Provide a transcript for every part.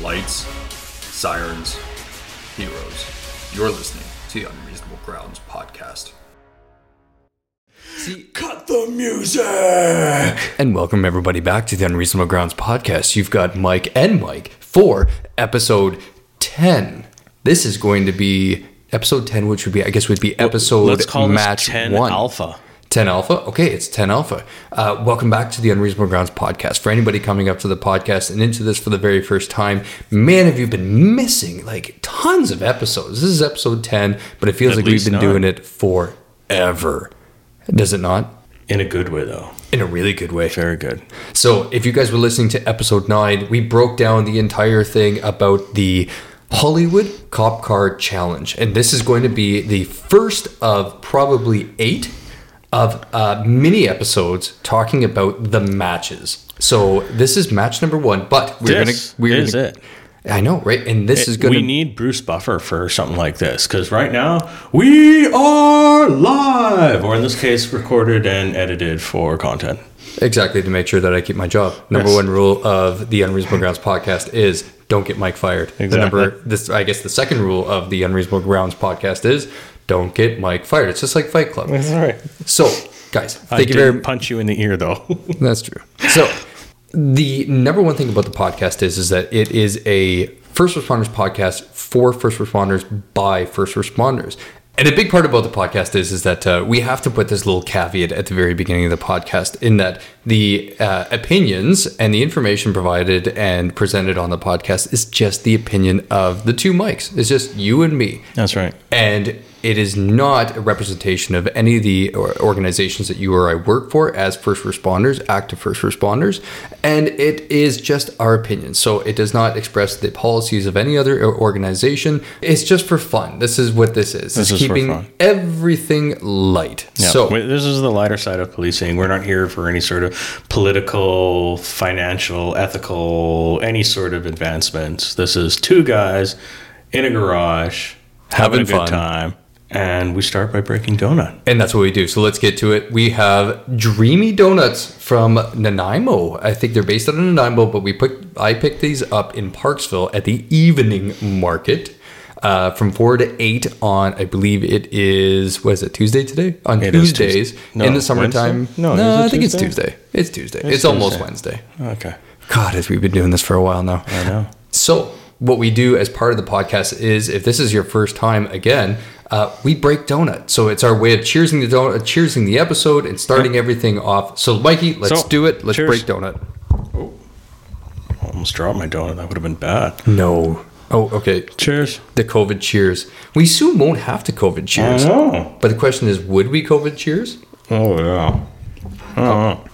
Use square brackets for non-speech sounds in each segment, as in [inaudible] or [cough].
Lights, sirens, heroes. You're listening to the Unreasonable Grounds podcast. See, cut the music. And welcome everybody back to the Unreasonable Grounds podcast. You've got Mike and Mike for episode 10. This is going to be episode 10, which would be, I guess, would be episode Let's call match this 10 one. alpha. 10 Alpha? Okay, it's 10 Alpha. Uh, welcome back to the Unreasonable Grounds podcast. For anybody coming up to the podcast and into this for the very first time, man, have you been missing like tons of episodes. This is episode 10, but it feels At like we've been nine. doing it forever. Does it not? In a good way, though. In a really good way. Very good. So, if you guys were listening to episode nine, we broke down the entire thing about the Hollywood Cop Car Challenge. And this is going to be the first of probably eight of uh, mini episodes talking about the matches. So, this is match number one, but we're This to. We're is gonna, it. I know, right? And this is going we need Bruce Buffer for something like this because right now we are live, or in this case, recorded and edited for content. Exactly, to make sure that I keep my job. Number Yes. one rule of the Unreasonable Grounds [laughs] podcast is don't get Mike fired. Exactly. The number this I guess the second rule of the Unreasonable Grounds podcast is don't get Mike fired. It's just like Fight Club. That's right. So, guys, I thank you did very much. punch you in the ear, though. [laughs] That's true. So, the number one thing about the podcast is is that it is a first responders podcast for first responders by first responders. And a big part about the podcast is is that uh, we have to put this little caveat at the very beginning of the podcast in that the uh, opinions and the information provided and presented on the podcast is just the opinion of the two mics. It's just you and me That's right. and it is not a representation of any of the organizations that you or I work for as first responders, active first responders, and it is just our opinion. So it does not express the policies of any other organization. It's just for fun. This is what this is. This it's is keeping everything light. Yeah. So this is the lighter side of policing. We're not here for any sort of political, financial, ethical, any sort of advancements. This is two guys in a garage having, Having a good fun. time, and we start by breaking donut. And that's what we do. So let's get to it. We have Dreamy Donuts from Nanaimo. I think they're based out of Nanaimo, but we put I picked these up in Parksville at the evening market. Uh, from four to eight on, I believe it is. What is it? Tuesday today? On It Tuesdays Tuesday. No, in the summertime. Wednesday? No, is I think it's Tuesday? Tuesday. It's Tuesday. It's, It's almost Wednesday. Okay. God, as we've been doing this for a while now. I know. So, what we do as part of the podcast is if this is your first time again, uh, we break donut. So, it's our way of cheersing the donut, cheersing the episode and starting everything off. So, Mikey, let's So, do it. Let's cheers. break donut. oh, Almost dropped my donut. That would have been bad. No. Oh, okay. Cheers. The COVID cheers. We soon won't have to COVID cheers. know. But the question is, would we COVID cheers? Oh, yeah. Oh.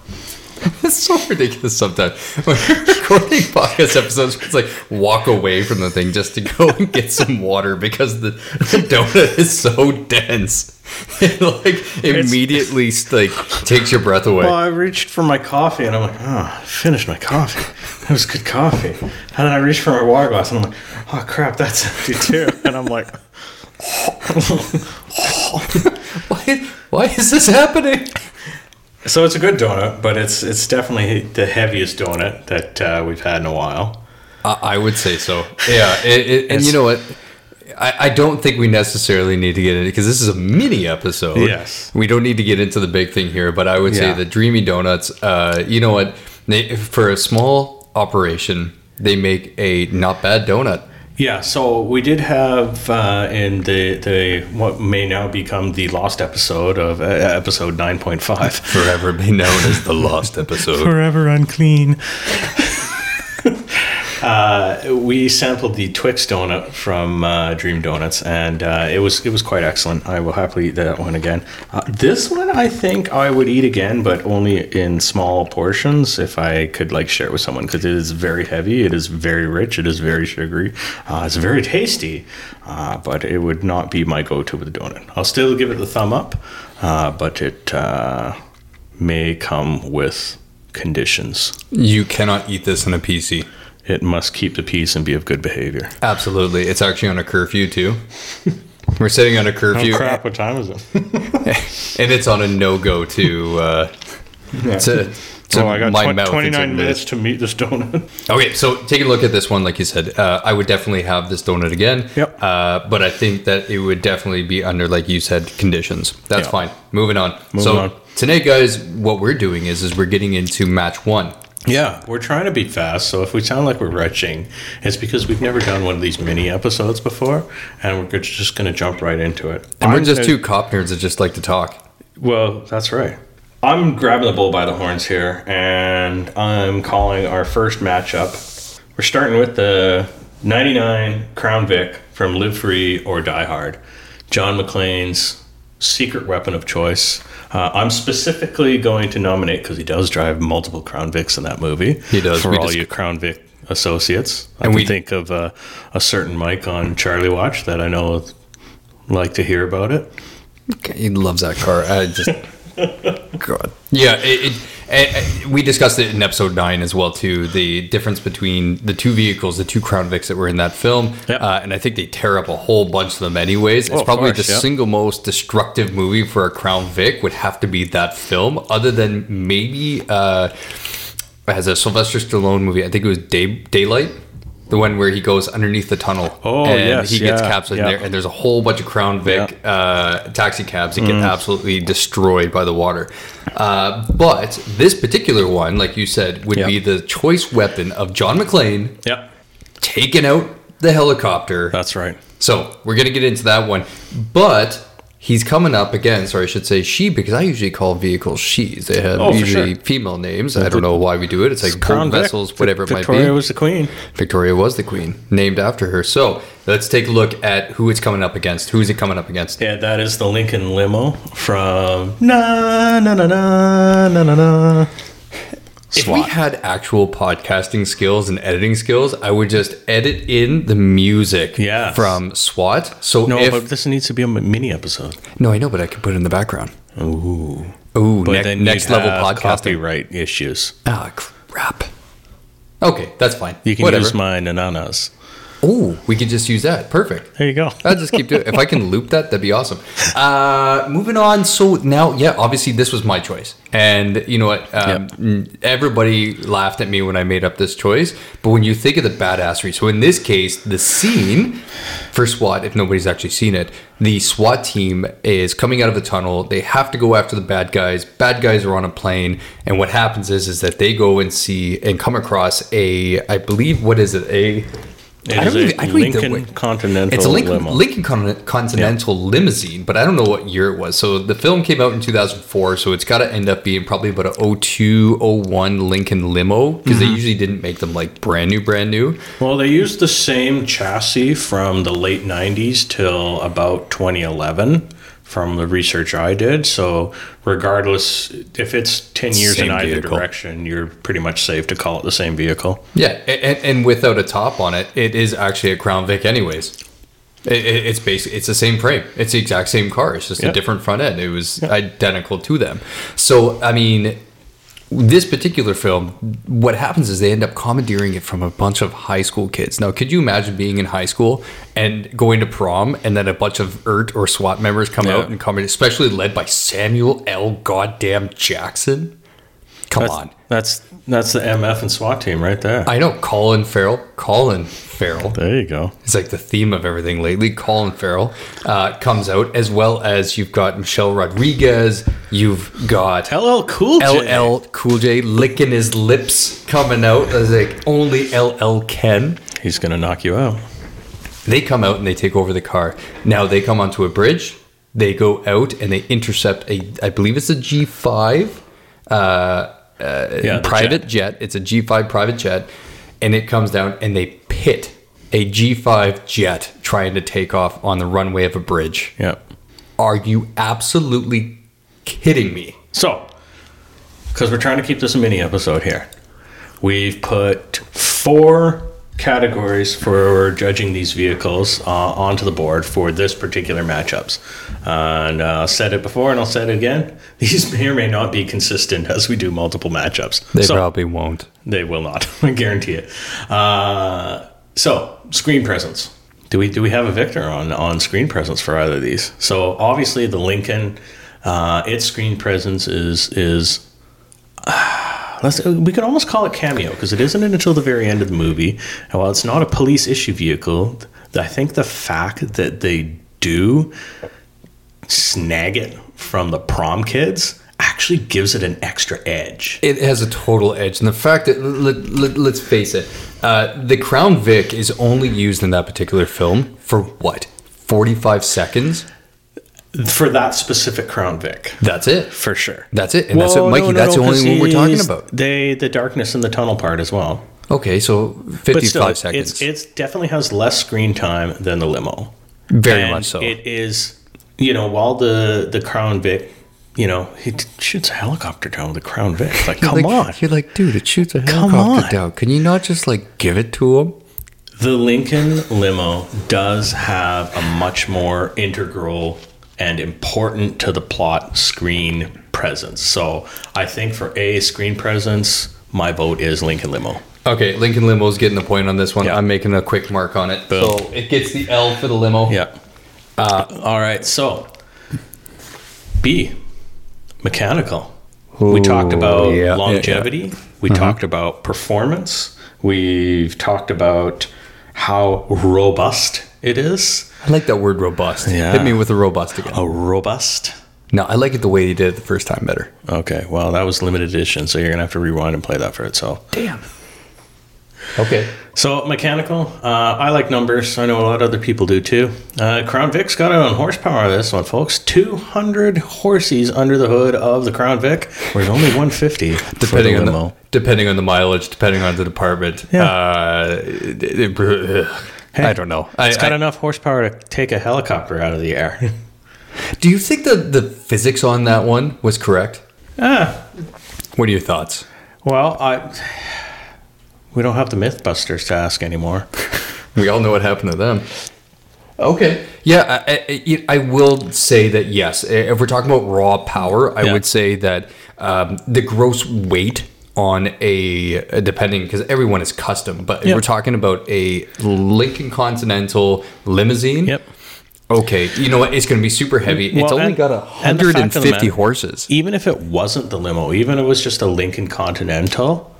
It's so ridiculous sometimes. [laughs] When we're recording podcast episodes, it's like walk away from the thing just to go [laughs] and get some water because the, the donut is so dense. [laughs] It like immediately like takes your breath away. Well, I reached for my coffee and I'm like, oh, I finished my coffee. That was good coffee. And then I reached for my water glass and I'm like, oh crap, that's empty too. And I'm like, Why, why is this happening? So it's a good donut, but it's it's definitely the heaviest donut that uh, we've had in a while. I, I would say so. Yeah, it, it, and you know what? I, I don't think we necessarily need to get into because this is a mini episode. Yes. we don't need to get into the big thing here. But I would say Yeah. the Dreamy Donuts. Uh, you know what? They, for a small operation, they make a not bad donut. Yeah, so we did have uh, in the the what may now become the lost episode of uh, episode nine point five. Forever be known as the lost [laughs] episode. Forever unclean. Uh, we sampled the Twix donut from uh, Dream Donuts, and uh, it was it was quite excellent. I will happily eat that one again. Uh, this one, I think I would eat again, but only in small portions if I could like share it with someone because it is very heavy. It is very rich. It is very sugary. Uh, it's very tasty, but it would not be my go-to with a donut. I'll still give it the thumb up, but it may come with conditions. You cannot eat this in a PC. It must keep the peace and be of good behavior. Absolutely, it's actually on a curfew too. [laughs] We're sitting on a curfew, Oh crap! What time is it? [laughs] and it's on a no go to uh, to So oh, I got my tw- mouth 29 minutes to meet this donut. [laughs] Okay, so take a look at this one. Like you said, uh, I would definitely have this donut again. Yep. Uh, but I think that it would definitely be under, like you said, conditions. That's Yeah. fine. Moving on. Moving so on. tonight, guys, what we're doing is is we're getting into match one. Yeah, we're trying to be fast, so if we sound like we're retching, it's because we've never done one of these mini episodes before, and we're just going to jump right into it. And we're I'm just gonna- two cop nerds that just like to talk. Well, that's right. I'm grabbing the bull by the horns here, and I'm calling our first matchup. We're starting with the 99 Crown Vic from Live Free or Die Hard, John McClane's secret weapon of choice. Uh, I'm specifically going to nominate because he does drive multiple Crown Vics in that movie. He does. For We all dis- you Crown Vic associates, I And can we- think of uh, a certain Mike on Charlie Watch that I know like to hear about it. He loves that car. I just. [laughs] God. Yeah, it, it, eh, eh, we discussed it in episode nine as well too. The difference between the two vehicles, the two Crown Vics that were in that film, Yep. uh, and I think they tear up a whole bunch of them anyways. It's Oh, of probably course, the yeah. single most destructive movie for a Crown Vic would have to be that film, other than maybe uh, as a Sylvester Stallone movie. I think it was Day, Daylight. The one where he goes underneath the tunnel, Oh, and yes, he gets yeah, captured yeah. there, and there's a whole bunch of Crown Vic uh, taxi cabs that get absolutely destroyed by the water. Uh, but this particular one, like you said, would Yeah. be the choice weapon of John McClane Yep, taking out the helicopter. that's right. So we're gonna get into that one, but he's coming up again. Sorry, I should say she because I usually call vehicles she's. They have Oh, usually sure. female names. I don't know why we do it. It's like Crown boat Vic. vessels, whatever it might Victoria be. Victoria was the queen. Victoria was the queen, named after her. So let's take a look at who it's coming up against. Who is it coming up against? Yeah, that is the Lincoln limo from na na na na na na na. If we had actual podcasting skills and editing skills, I would just edit in the music Yes. from SWAT. So No, if but this needs to be a mini episode. no, I know, but I could put it in the background. Ooh, Ooh, but ne- then next level podcasting. copyright issues. Ah, crap. Okay, that's fine. You can Whatever. use my nananas. Oh, we could just use that. Perfect. There you go. [laughs] I'll just keep doing. It. If I can loop that, that'd be awesome. Uh, moving on. So now, yeah, obviously this was my choice, and you know what? Um, n- Everybody laughed at me when I made up this choice. But when you think of the badassery, so in this case, the scene for SWAT, if nobody's actually seen it, the SWAT team is coming out of the tunnel. They have to go after the bad guys. Bad guys are on a plane, and what happens is is that they go and see and come across a, I believe, what is it? A It I is don't a even- I don't even Lincoln know what- Continental it's a Lincoln, limo. Lincoln Con- Continental limousine, but I don't know what year it was. So the film came out in 2004, so it's got to end up being probably about a 02, 01 Lincoln limo because Mm-hmm. they usually didn't make them like brand new, brand new. Well, they used the same chassis from the late 90s till about 2011 from the research I did. So, regardless, if it's 10 years Same in either vehicle. direction, you're pretty much safe to call it the same vehicle. Yeah, and, and without a top on it, it is actually a Crown Vic, anyways. It, it- it's basically It's the same frame. It's the exact same car. It's just Yeah. a different front end. It was identical to them. So I mean, this particular film, what happens is they end up commandeering it from a bunch of high school kids. Now, could you imagine being in high school and going to prom, and then a bunch of ERT or SWAT members come Yeah. out and come, especially led by Samuel L. Goddamn Jackson? Come That's, on. That's that's the MF and SWAT team right there. I know Colin Farrell. Colin Farrell. there you go. It's like the theme of everything lately. Colin Farrell uh, comes out, as well as you've got Michelle Rodriguez. You've got LL Cool J. LL Cool J licking his lips coming out as like only LL can. He's going to knock you out. They come out and they take over the car. Now they come onto a bridge. They go out and they intercept a, I believe it's a G5 uh, Uh, yeah, the private jet. It's a G5 private jet, and it comes down and they pit a G5 jet trying to take off on the runway of a bridge. Yep. Are you absolutely kidding me? So, because we're trying to keep this a mini episode here, we've put four categories for judging these vehicles uh, onto the board for this particular matchups. And uh, I'll said it before and I'll say it again. [laughs] These may or may not be consistent as we do multiple matchups. They So- probably won't. they will not. [laughs] I guarantee it. Uh, so, screen presence. Do we do we have a victor on on screen presence for either of these? So obviously the Lincoln, uh, its screen presence is is let's, we could almost call it cameo because it isn't until the very end of the movie. And while it's not a police issue vehicle, I think the fact that they do snag it from the prom kids actually gives it an extra edge. It has a total edge, and the fact that let, let, let's face it, uh, the Crown Vic is only used in that particular film for what forty-five seconds. For that specific Crown Vic. That's it. For sure. That's it, and that's it, Mikey. that's the only one we're talking about. They the darkness in the tunnel part as well. Okay, so fifty-five still, seconds. it's it's definitely has less screen time than the limo. Very And much so. It is, you know, while the the Crown Vic, you know, he shoots a helicopter down with the Crown Vic. Like, come like, on. You're like, dude, it shoots a helicopter down. Can you not just like give it to him? The Lincoln limo does have a much more integral and important to the plot screen presence. So I think for a screen presence, my vote is Lincoln limo. Okay, Lincoln Limo's getting the point on this one. Yeah. I'm making a quick mark on it. Boom. So it gets the L for the limo. Yeah. Uh, all right. So B, mechanical. we talked about yeah, yeah, longevity. We talked about performance. We've talked about how robust it is. I like that word robust. Yeah. Hit me with a robust again. A robust. No, I like it the way he did it the first time better. Okay. Well, that was limited edition, so you're gonna have to rewind and play that for itself. Damn. Okay. So mechanical, uh, I like numbers. I know a lot of other people do too. Uh, Crown Vic's got it on horsepower. This one, folks, 200 horses under the hood of the Crown Vic, whereas only 150 Depending the on the depending on the mileage, depending on the department. Yeah. Uh, it- it- I don't know. I, It's got I- enough horsepower to take a helicopter out of the air. [laughs] do you think that the physics on that one was correct? ah, What are your thoughts? well, I we don't have the MythBusters to ask anymore. [laughs] We all know what happened to them. Okay. Yeah, I, I, I will say that yes. If we're talking about raw power, I Yeah. would say that um, the gross weight on a, a depending because everyone is custom, but Yep. we're talking about a Lincoln Continental limousine. Yep. Okay, you know what? It's going to be super heavy. it's only and- got and the fact of the 150 matter- horses. Even if it wasn't the limo, even if it was just a Lincoln Continental,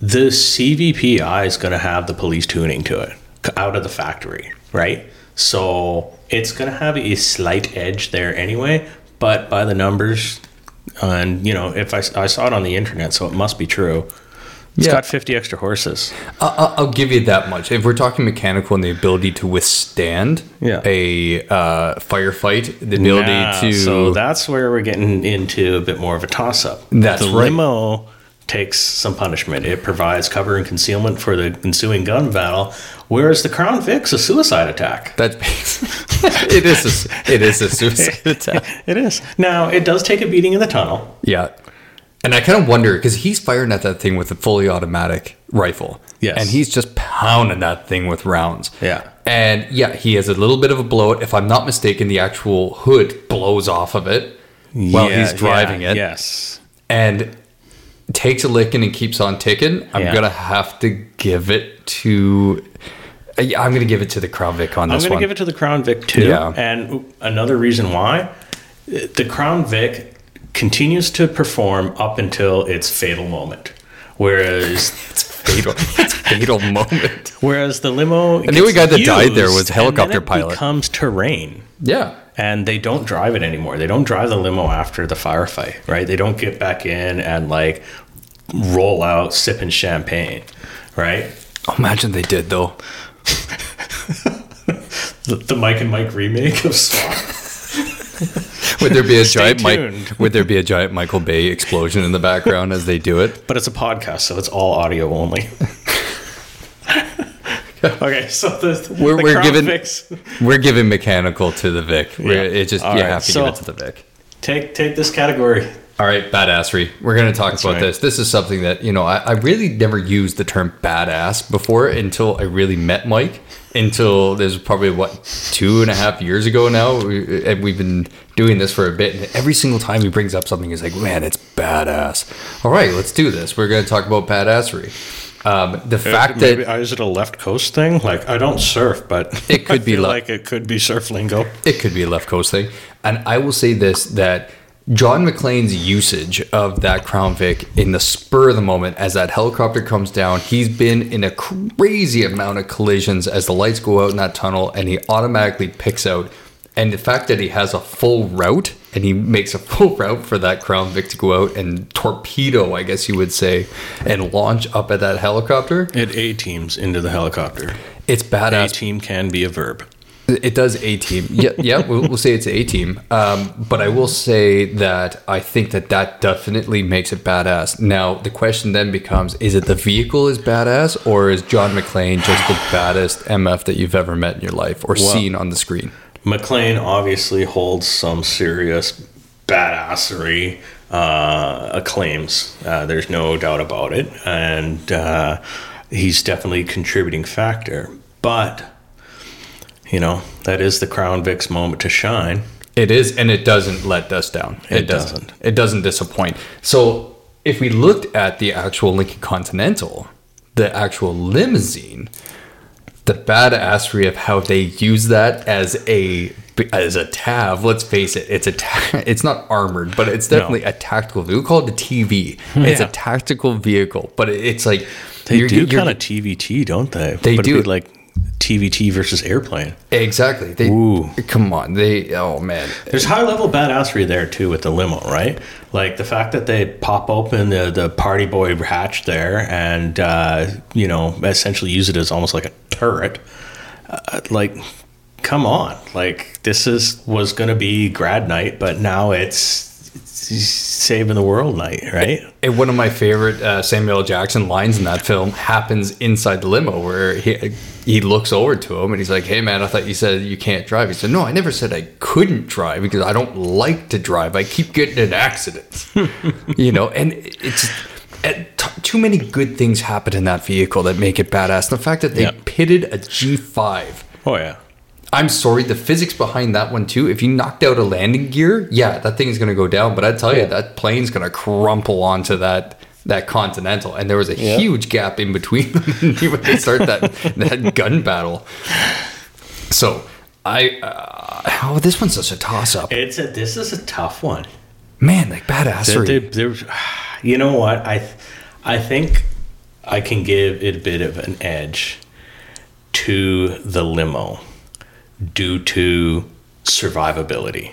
the CVPI is going to have the police tuning to it out of the factory, right? So it's going to have a slight edge there anyway, but by the numbers, and you know, if I, I saw it on the internet, so it must be true. It's Yeah. got 50 extra horses. I- I- I'll give you that much. If we're talking mechanical and the ability to withstand Yeah. a uh, firefight, the ability Yeah, to So that's where we're getting into a bit more of a toss up. That's the right. limo takes some punishment. It provides cover and concealment for the ensuing gun battle, whereas the Crown Vic's a suicide attack. That's [laughs] it is a, it is a suicide [laughs] attack. It is. Now, it does take a beating in the tunnel. Yeah, and I kind of wonder because he's firing at that thing with a fully automatic rifle. Yes. and he's just pounding that thing with rounds. Yeah. and yeah, he has a little bit of a blowout. If I'm not mistaken, the actual hood blows off of it while Yeah, he's driving yeah, it. Yes. and takes a licking and keeps on ticking, I'm Yeah. gonna have to give it to. uh, I'm gonna give it to the Crown Vic on this I'm to one. give it to the Crown Vic too. Yeah. And another reason why the Crown Vic continues to perform up until its fatal moment. Whereas [laughs] fatal, it's fatal moment. [laughs] whereas the limo And the only guy that died there was helicopter and then it pilot. becomes terrain. Yeah, and they don't drive it anymore. They don't drive the limo after the firefight, right? They don't get back in and like roll out sipping champagne, right? imagine they did though. The, the Mike and Mike remake of SWAT. Would there be a Stay giant Mike? Would there be a giant Michael Bay explosion in the background as they do it? But it's a podcast, so it's all audio only. [laughs] [laughs] okay, so the, We're- the we're given- We're giving mechanical to the Vic. We're, Yeah. It just All you right, have to so- give it to the Vic. take take this category. All right, badassery. We're going to talk about right. this. This is something that, you know, I, I really never used the term badass before until I really met Mike. Until there's probably, what, two and a half years ago now. We, and we've been doing this for a bit. And every single time he brings up something, he's like, man, it's badass. All right, let's do this. We're going to talk about badassery. Um, the fact Maybe, that is it a left coast thing? Like I don't surf, but It could [laughs] be le- like it could be surf lingo. it could be a left coast thing. And I will say this that John McClane's usage of that Crown Vic in the spur of the moment as that helicopter comes down, he's been in a crazy amount of collisions as the lights go out in that tunnel and he automatically picks out. And the fact that he has a full route and he makes a [laughs] full route for that Crown Vic to go out and torpedo, I guess you would say, and launch up at that helicopter, It A teams into the helicopter. it's badass. A team can be a verb. It does a team. Yeah, [laughs] yeah. We'll, we'll say it's a team. Um, but I will say that I think that that definitely makes it badass. Now the question then becomes: Is it the vehicle is badass, or is John McClane just the baddest MF that you've ever met in your life or seen on the screen? McClane obviously holds some serious badassery uh, acclaims. Uh, there's no doubt about it, and uh, he's definitely a contributing factor. But you know that is the Crown Vic's moment to shine. It is, and it doesn't let us down. It doesn't. It doesn't disappoint. So if we looked at the actual Lincoln Continental, the actual limousine, the badassery of how they use that as a as a tav. Let's face it, it's a ta- [laughs] it's not armored, but it's definitely a tactical vehicle. We call it a TV. It's a tactical vehicle, but it's like They you're- do you're- kind of TVT, don't they? They But do. like TVT versus airplane. exactly. They Ooh. come on. They oh man. There's high level badassery there too with the limo, right? Like the fact that they pop open the, the party boy hatch there and uh, you know essentially use it as almost like a turret. Uh, like, come on! Like this is was gonna be grad night, but now it's, it's saving the world night, right? And one of my favorite uh, Samuel Jackson lines in that film happens inside the limo where he he looks over to him and he's like, "Hey man, I thought you said you can't drive." He said, "No, I never said I couldn't drive because I don't like to drive. I keep getting in accidents." [laughs] you know, and it's too many good things happen in that vehicle that make it badass. The fact that they Yeah. pitted a G5 Oh yeah. I'm sorry, the physics behind that one too. If you knocked out a landing gear, yeah, that thing's gonna go down. But I tell you, that plane's gonna crumple onto that that continental, and there was a Yeah. huge gap in between [laughs] them when they start that [laughs] that gun battle. So I, uh, oh, this one's such a toss up, It's a this is a tough one. man. Like There- badassery. there- there's- [sighs] you know what? I I think I can give it a bit of an edge to the limo due to survivability.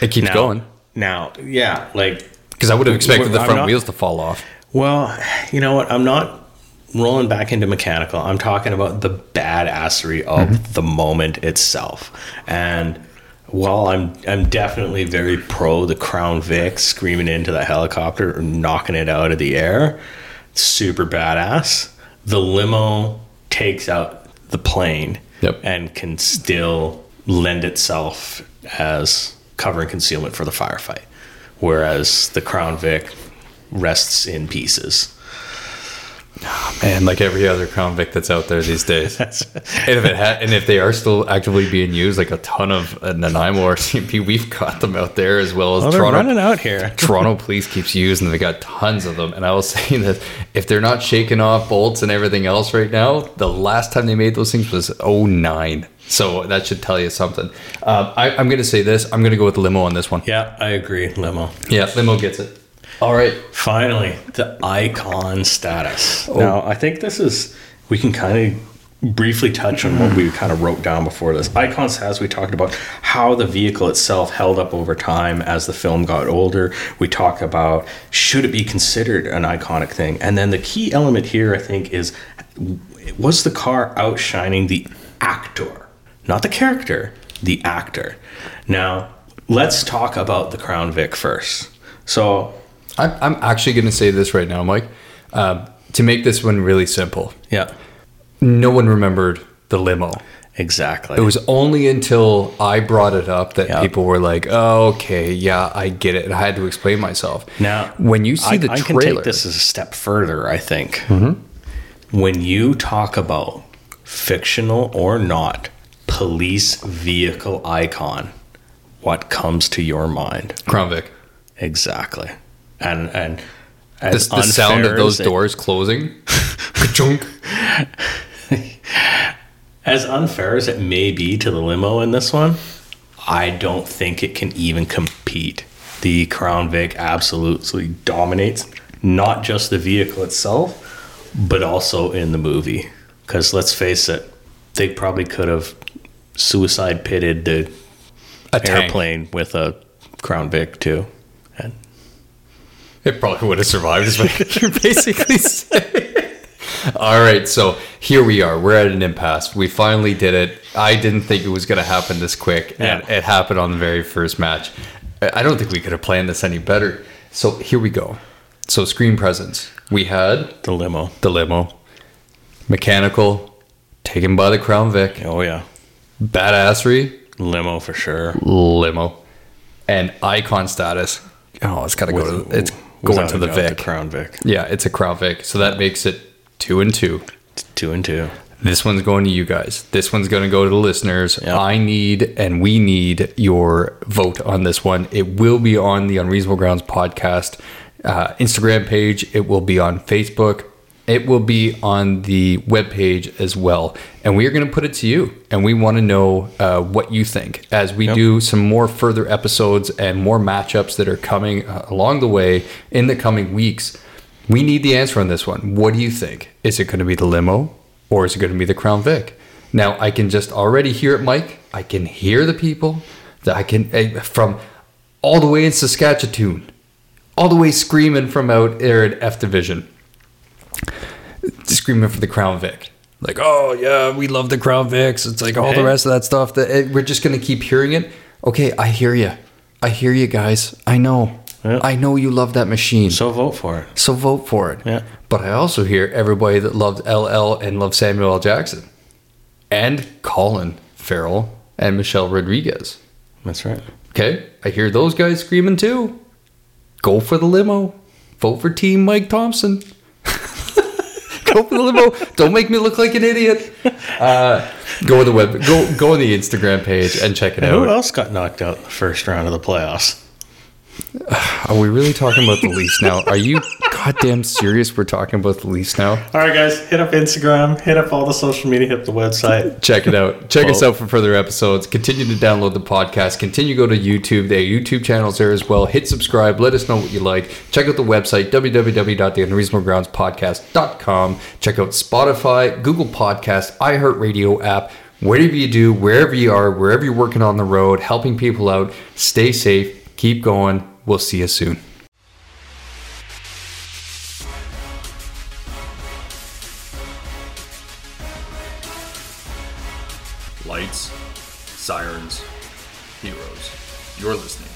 it keeps Now, going Now, yeah, like because I would have expected the front not- wheels to fall off. well, you know what? I'm not rolling back into mechanical. I'm talking about the badassery of mm-hmm. the moment itself. And while I'm I'm definitely very pro the Crown Vic screaming into the helicopter or knocking it out of the air, super badass. The limo takes out the plane Yep. and can still lend itself as cover and concealment for the firefight. Whereas the Crown Vic rests in pieces. And like every other convict that's out there these days. [laughs] and if it ha- and if they are still actively being used, like a ton of uh, Nanaimo RCMP, we've got them out there as well as they're Toronto. running out here. [laughs] Toronto Police keeps using them. They got tons of them. And I will [laughs] say that if they're not shaking off bolts and everything else right now, the last time they made those things was 09. So that should tell you something. Um, I, I'm going to say this. I'm going to go with limo on this one. Yeah, I agree. Limo. Yeah, limo gets it. All right. Finally, the icon status. Now, I think this is, we can kind of briefly touch on what we kind of wrote down before this. Icon status, we talked about how the vehicle itself held up over time as the film got older. We talked about should it be considered an iconic thing? And then the key element here, I think, is was the car outshining the actor? Not the character, the actor. Now, let's talk about the Crown Vic first. So, I'm, I'm actually going to say this right now, Mike. Um, to make this one really simple, yeah. no one remembered the limo. Exactly. It was only until I brought it up that Yeah. people were like, oh, "Okay, yeah, I get it." And I had to explain myself. now when you see I, the I trailer, can take this a step further. I think when you talk about fictional or not police vehicle icon, what comes to your mind? Crown Vic, Exactly. And and the, as the sound of those it- doors closing, [laughs] as unfair as it may be to the limo in this one, I don't think it can even compete the Crown Vic absolutely dominates not just the vehicle itself, but also in the movie. Because let's face it, they probably could have suicide pitted the A tank. airplane with a Crown Vic too. And It probably would have survived, is what [laughs] you're basically saying. All right, so here we are. We're at an impasse. We finally did it. I didn't think it was going to happen this quick, and Yeah. it happened on the very first match. I don't think we could have planned this any better. So here we go. So screen presence. We had the limo. the limo, mechanical, taken by the Crown Vic, Oh yeah, badassery, limo for sure. limo, and icon status. Oh, it's got to go to it's going to the doubt, Vic. Crown Vic. Yeah, it's a Crown Vic. So that makes it two and two. It's two and two. This one's going to you guys. This one's going to go to the listeners. Yep. I need and we need your vote on this one. It will be on the Unreasonable Grounds podcast uh, Instagram page. It will be on Facebook. It will be on the webpage as well. And we are going to put it to you. And we want to know uh, what you think as we Yep. do some more further episodes and more matchups that are coming uh, along the way in the coming weeks. We need the answer on this one. What do you think? Is it going to be the limo or is it going to be the Crown Vic? Now I can just already hear it, Mike. I can hear the people that I can eh, from all the way in Saskatchewan, all the way screaming from out there in F Division, screaming for the Crown Vic. Like, oh yeah, we love the Crown Vics. It's like all the rest of that stuff. That eh, we're just going to keep hearing it. Okay, I hear you. I hear you guys. I know. Yeah. I know you love that machine. So vote for it. So vote for it. Yeah. But I also hear everybody that loved LL and loved Samuel L. Jackson. And Colin Farrell and Michelle Rodriguez. That's right. Okay? I hear those guys screaming too. Go for the limo. Vote for Team Mike Thompson. Go for the limo. Don't make me look like an idiot. Uh, go to the web. Go go on the Instagram page and check it And who else got knocked out the first round of the playoffs? Are we really talking about the Leafs now? Are you goddamn serious? We're talking about the Leafs now. All right, guys, hit up Instagram, hit up all the social media, hit up the website. Check it out. Check us out for further episodes. Continue to download the podcast. Continue to go to YouTube. The YouTube channel's there as well. Hit subscribe. Let us know what you like. Check out the website, www.theunreasonablegroundspodcast.com. Check out Spotify, Google Podcast, iHeartRadio app. Whatever you do, wherever you are, wherever you're working on the road, helping people out, stay safe. Keep going. We'll see you soon. Sirens, heroes. You're listening